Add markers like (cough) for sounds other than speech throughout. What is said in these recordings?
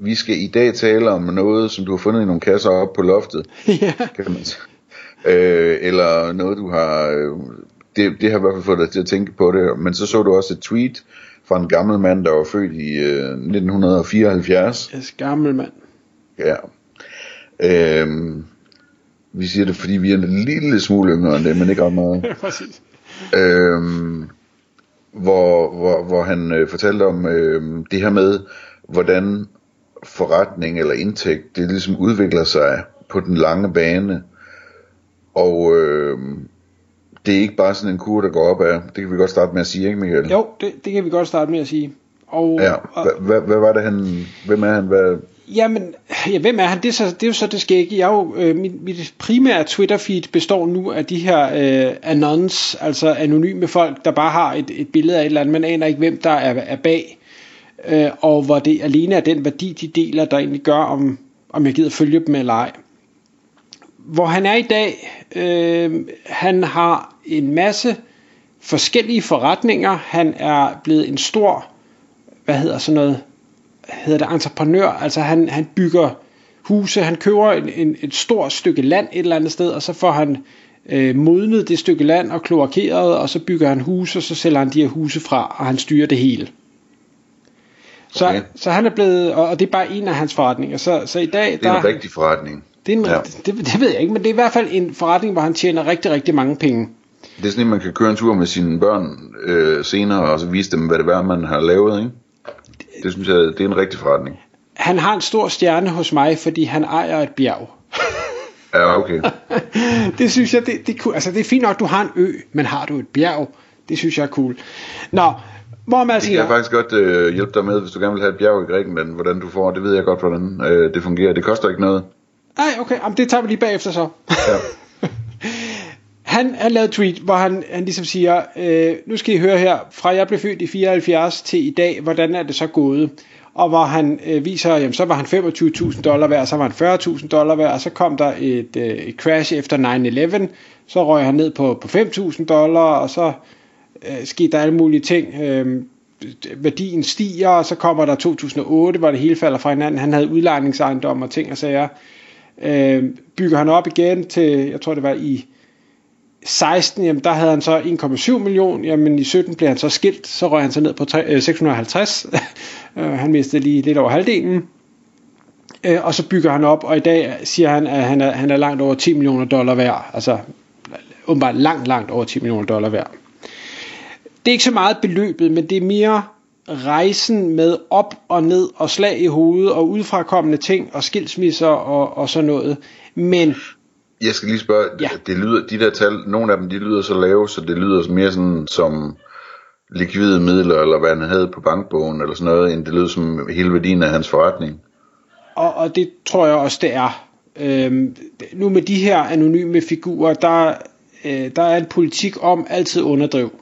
vi skal i dag tale om noget, som du har fundet i nogle kasser op på loftet. (laughs) ja. Kan man. Øh, eller noget du har, øh, det, det har i hvert fald fået dig til at tænke på det, men så så du også et tweet fra en gammel mand, der var født i øh, 1974. Yes, gammel mand. Ja. Øh, vi siger det, fordi vi er en lille smule yngre end det, men ikke ret meget. (laughs) Ja, præcis. Øhm, hvor, hvor, hvor han øh, fortalte om øh, det her med, hvordan forretning eller indtægt, det ligesom udvikler sig på den lange bane. Og øh, det er ikke bare sådan en kur, der går op af. Det kan vi godt starte med at sige, ikke Michael? Jo, det, det kan vi godt starte med at sige. Og, Ja, hvad, hvad var det han, hvem er han, hvad, Jamen, ja, hvem er han? Det er, så, det er jo så det skægge. Jeg er jo, øh, mit, mit primære Twitter-feed består nu af de her øh, anons, altså anonyme folk, der bare har et, et billede af et eller andet. Man aner ikke, hvem der er, er bag, øh, og hvor det alene er den værdi, de deler, der egentlig gør, om, om jeg gider følge dem eller ej. Hvor han er i dag, øh, han har en masse forskellige forretninger. Han er blevet en stor, hvad hedder sådan noget, hedder det entreprenør, altså han, han bygger huse, han køber en, en, et stort stykke land et eller andet sted, og så får han øh, modnet det stykke land og kloakeret, og så bygger han huse, og så sælger han de her huse fra, og han styrer det hele. Så, Okay. så han er blevet, og, og det er bare en af hans forretninger, så, så i dag, det er der, en rigtig forretning. det, er en, ja. det, det ved jeg ikke, men det er i hvert fald en forretning, hvor han tjener rigtig, rigtig mange penge. Det er sådan, at man kan køre en tur med sine børn øh, senere, og så vise dem, hvad det er, man har lavet, ikke? Det synes jeg, det er en rigtig forretning. Han har en stor stjerne hos mig, fordi han ejer et bjerg. (laughs) Ja, okay. (laughs) det synes jeg, det, det, cool. altså, det er fint nok, du har en ø, men har du et bjerg? Det synes jeg er cool. Nå, hvor man kan jeg faktisk godt øh, hjælpe dig med, hvis du gerne vil have et bjerg i Grækenland, hvordan du får, det ved jeg godt, hvordan øh, det fungerer. Det koster ikke noget. Nej, okay, jamen, det tager vi lige bagefter så. Ja. (laughs) han, han lavede et tweet, hvor han, han ligesom siger, øh, nu skal I høre her, fra jeg blev født i 74 til i dag, hvordan er det så gået? Og hvor han øh, viser, jamen så var han 25.000 dollar værd, så var han 40.000 dollar værd, og så kom der et, øh, et crash efter 9-11, så røg han ned på, på 5.000 dollar, og så øh, der alle mulige ting. Øh, værdien stiger, og så kommer der 2008, hvor det hele falder fra hinanden. Han havde udlejningsejendom og ting og sager. Øh, bygger han op igen til, jeg tror det var i 16, jamen der havde han så 1,7 million, jamen i 17 blev han så skilt, så røg han så ned på 650, øh, (laughs) øh, han mistede lige lidt over halvdelen, øh, og så bygger han op, og i dag siger han, at han er, han er langt over 10 millioner dollar værd, altså åbenbart langt, langt over 10 millioner dollar værd. Det er ikke så meget beløbet, men det er mere rejsen med op og ned og slag i hovedet og udefrakommende ting og skilsmisser og, og sådan noget. Men Jeg skal lige spørge, ja. det lyder, de der tal, nogle af dem, de lyder så lave, så det lyder mere sådan som likvide midler, eller hvad han havde på bankbogen, eller sådan noget, end det lyder som hele værdien af hans forretning. Og, og det tror jeg også, det er. Øhm, nu med de her anonyme figurer, der, øh, der er en politik om altid underdriv.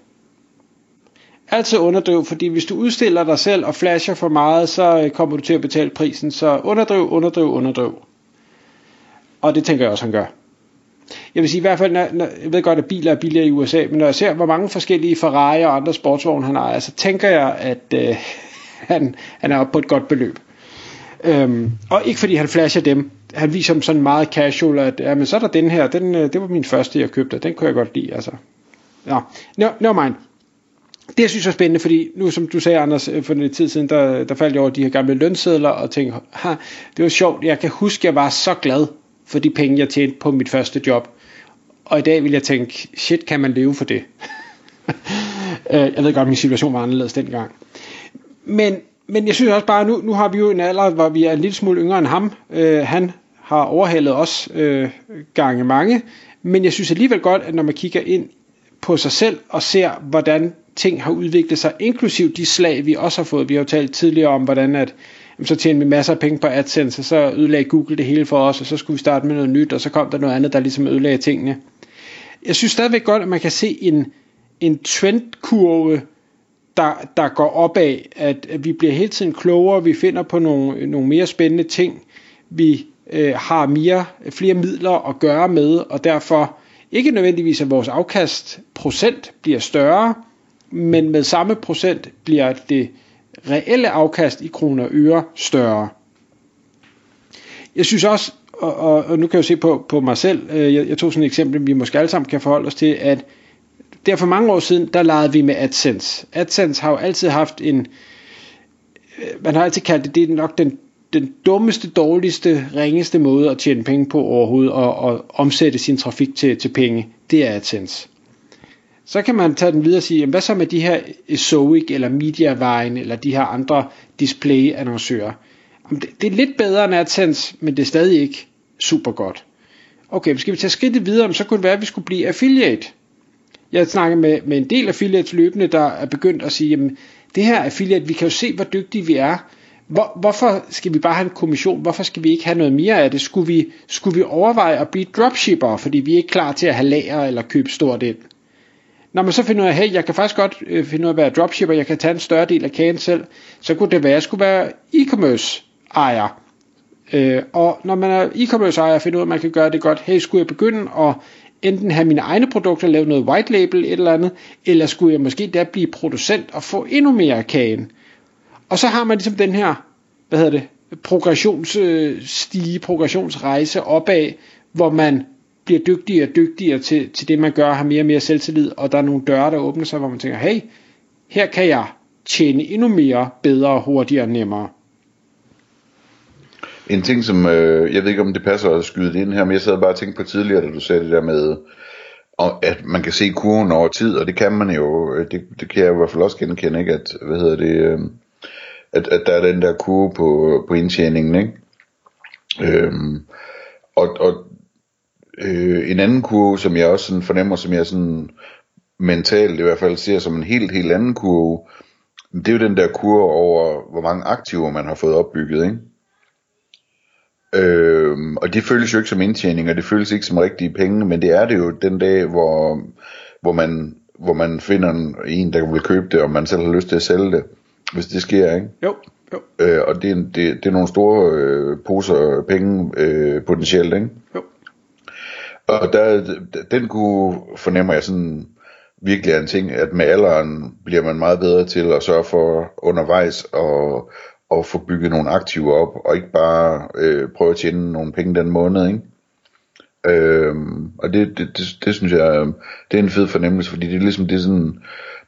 Altid underdriv, fordi hvis du udstiller dig selv og flasher for meget, så øh, kommer du til at betale prisen. Så underdriv, underdriv, underdriv. Og det tænker jeg også, han gør. Jeg vil sige i hvert fald, når, når, jeg ved godt, at biler er billigere i USA, men når jeg ser, hvor mange forskellige Ferrari og andre sportsvogne han ejer, så tænker jeg, at øh, (laughs) han, han er oppe på et godt beløb. Øhm, og ikke fordi han flasher dem. Han viser dem sådan meget casual, at ja, men så er der den her, den, øh, det var min første, jeg købte, den kunne jeg godt lide. Altså. Ja, no, no mind. Det jeg synes er spændende, fordi nu som du sagde Anders, øh, for en tid siden, der, der faldt jeg over de her gamle lønsedler og tænkte, ha, det var sjovt, jeg kan huske, jeg var så glad for de penge, jeg tjente på mit første job. Og i dag vil jeg tænke, shit, kan man leve for det? (laughs) Øh, jeg ved godt, min situation var anderledes dengang. Men, men jeg synes også bare, nu, nu har vi jo en alder, hvor vi er en lille smule yngre end ham. Øh, han har overhalet os øh, gange mange. Men jeg synes alligevel godt, at når man kigger ind på sig selv og ser, hvordan ting har udviklet sig, inklusiv de slag, vi også har fået. Vi har jo talt tidligere om, hvordan at, jamen, så tjente vi masser af penge på AdSense, og så ødelagde Google det hele for os, og så skulle vi starte med noget nyt, og så kom der noget andet, der ligesom ødelagde tingene. Jeg synes stadigvæk godt, at man kan se en, en trendkurve, der, der går opad, at, at vi bliver hele tiden klogere, vi finder på nogle, nogle mere spændende ting, vi øh, har mere, flere midler at gøre med, og derfor ikke nødvendigvis, at vores afkast procent bliver større, men med samme procent bliver det reelle afkast i kroner og øre større. Jeg synes også, og, og, og nu kan jeg jo se på, på mig selv, øh, jeg, jeg tog sådan et eksempel, vi måske alle sammen kan forholde os til, at der for mange år siden, der legede vi med AdSense. AdSense har jo altid haft en, øh, man har altid kaldt det, det er nok den, den dummeste, dårligste, ringeste måde at tjene penge på overhovedet, og, og omsætte sin trafik til, til penge, det er AdSense. Så kan man tage den videre og sige, jamen, hvad så med de her Zoic eller Mediavine eller de her andre display-annoncører? Det, det er lidt bedre end AdSense, men det er stadig ikke super godt. Okay, skal vi tage skridtet videre, så kunne det være, at vi skulle blive affiliate. Jeg snakker med, med en del affiliates løbende, der er begyndt at sige, jamen, det her affiliate, vi kan jo se, hvor dygtige vi er. Hvor, hvorfor skal vi bare have en kommission? Hvorfor skal vi ikke have noget mere af det? Skulle vi, skulle vi overveje at blive dropshipper, fordi vi er ikke klar til at have lager eller købe stort ind? Når man så finder ud af, hey, jeg kan faktisk godt øh, finde ud af at være dropshipper, jeg kan tage en større del af kagen selv, så kunne det være, at jeg skulle være e-commerce ejer. Øh, og når man er e-commerce ejer, finder ud af, at man kan gøre det godt, hey, skulle jeg begynde at enten have mine egne produkter, lave noget white label, et eller andet, eller skulle jeg måske da blive producent og få endnu mere af kagen. Og så har man ligesom den her, hvad hedder det, progressionsstige, progressionsrejse opad, hvor man bliver dygtigere og dygtigere til, til det, man gør, har mere og mere selvtillid, og der er nogle døre, der åbner sig, hvor man tænker, hey, her kan jeg tjene endnu mere, bedre, hurtigere og nemmere. En ting, som øh, jeg ved ikke, om det passer at skyde det ind her, men jeg sad bare og tænkte på tidligere, da du sagde det der med, at man kan se kurven over tid, og det kan man jo, øh, det, det kan jeg i hvert fald også genkende, ikke? At, hvad hedder det, øh, at, at der er den der kurve på, på indtjeningen, ikke? Øhm, og, og øh, en anden kurve, som jeg også sådan fornemmer, som jeg sådan mentalt i hvert fald ser som en helt, helt anden kurve, det er jo den der kurve over, hvor mange aktiver man har fået opbygget, ikke? Øhm, og det føles jo ikke som indtjening, og det føles ikke som rigtige penge, men det er det jo den dag, hvor, hvor, man, hvor man finder en, der vil købe det, og man selv har lyst til at sælge det, hvis det sker, ikke? Jo, jo. Øh, og det, det, det er nogle store øh, poser penge øh, potentielt, ikke? Jo. Og der, den kunne fornemmer jeg sådan virkelig er en ting, at med alderen bliver man meget bedre til at sørge for undervejs og, og få bygget nogle aktiver op, og ikke bare øh, prøve at tjene nogle penge den måned, ikke? Øhm, og det, det, det, det, synes jeg, øh, det er en fed fornemmelse, fordi det er ligesom, det er sådan,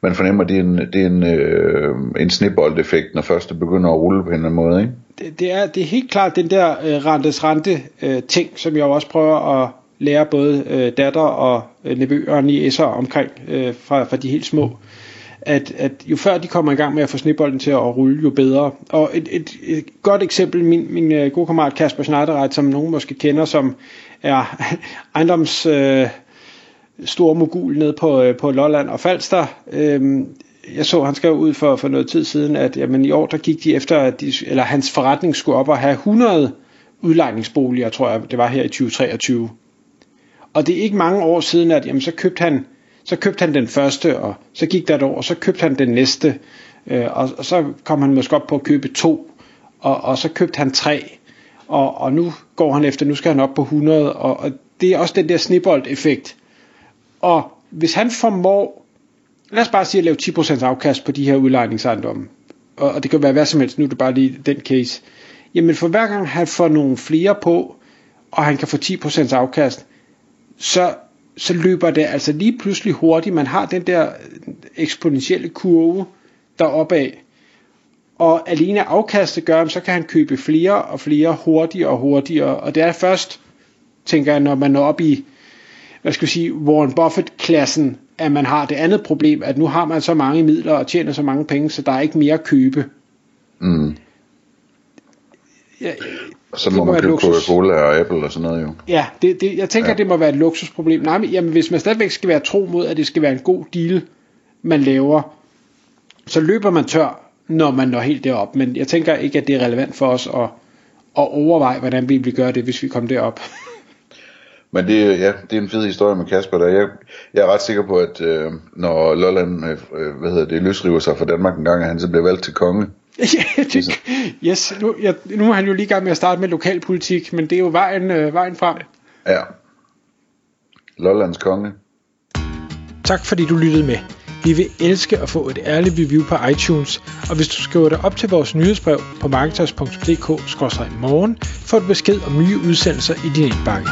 man fornemmer, det er en, det er en, øh, en snibboldeffekt, når først det begynder at rulle på en eller anden måde, ikke? Det, det, er, det er helt klart den der øh, rentes rente øh, ting, som jeg også prøver at lære både øh, datter og øh, nevøer og niæser omkring øh, fra, fra de helt små. At, at jo før de kommer i gang med at få snebolden til at rulle, jo bedre. Og et, et, et godt eksempel, min, min øh, gode kammerat Kasper Schneiderreit, som nogen måske kender, som er (laughs) ejendoms øh, store mogul nede på, øh, på Lolland og Falster. Øh, jeg så, han skrev ud for, for noget tid siden, at jamen, i år der gik de efter, at de, eller hans forretning skulle op og have 100 udlejningsboliger, tror jeg, det var her i 2023. Og det er ikke mange år siden, at jamen, så købte han så købte han den første, og så gik der et år, og så købte han den næste, øh, og, og så kom han måske op på at købe to, og, og så købte han tre, og, og nu går han efter, nu skal han op på 100, og, og det er også den der snibbold-effekt. Og hvis han formår, lad os bare sige at lave 10% afkast på de her udlejningsejendomme, og, og det kan være hvad som helst, nu er det bare lige den case, jamen for hver gang han får nogle flere på, og han kan få 10% afkast, så, så løber det altså lige pludselig hurtigt. Man har den der eksponentielle kurve deropad. Og alene afkastet gør, så kan han købe flere og flere hurtigere og hurtigere. Og det er først, tænker jeg, når man når op i, hvad skal vi sige, Warren Buffett-klassen, at man har det andet problem, at nu har man så mange midler og tjener så mange penge, så der er ikke mere at købe. Mm. Ja, og så må, må man købe Coca-Cola og Apple og sådan noget jo. Ja, det, det, jeg tænker, ja. det må være et luksusproblem. Nej, men jamen, hvis man stadigvæk skal være tro mod, at det skal være en god deal, man laver, så løber man tør, når man når helt derop. Men jeg tænker ikke, at det er relevant for os at, at overveje, hvordan vi vil gøre det, hvis vi kommer derop. (laughs) Men det, ja, det er en fed historie med Kasper der. Jeg, jeg er ret sikker på, at øh, når Lolland øh, hvad hedder det, løsriver sig fra Danmark en gang, at han så bliver valgt til konge. (laughs) ja, det, yes, nu, ja, nu er han jo lige gang med at starte med lokalpolitik, men det er jo vejen, øh, vejen frem. Ja. Lollands konge. Tak fordi du lyttede med. Vi vil elske at få et ærligt review på iTunes, og hvis du skriver dig op til vores nyhedsbrev på marketers.dk-morgen, får du besked om nye udsendelser i din indbakke.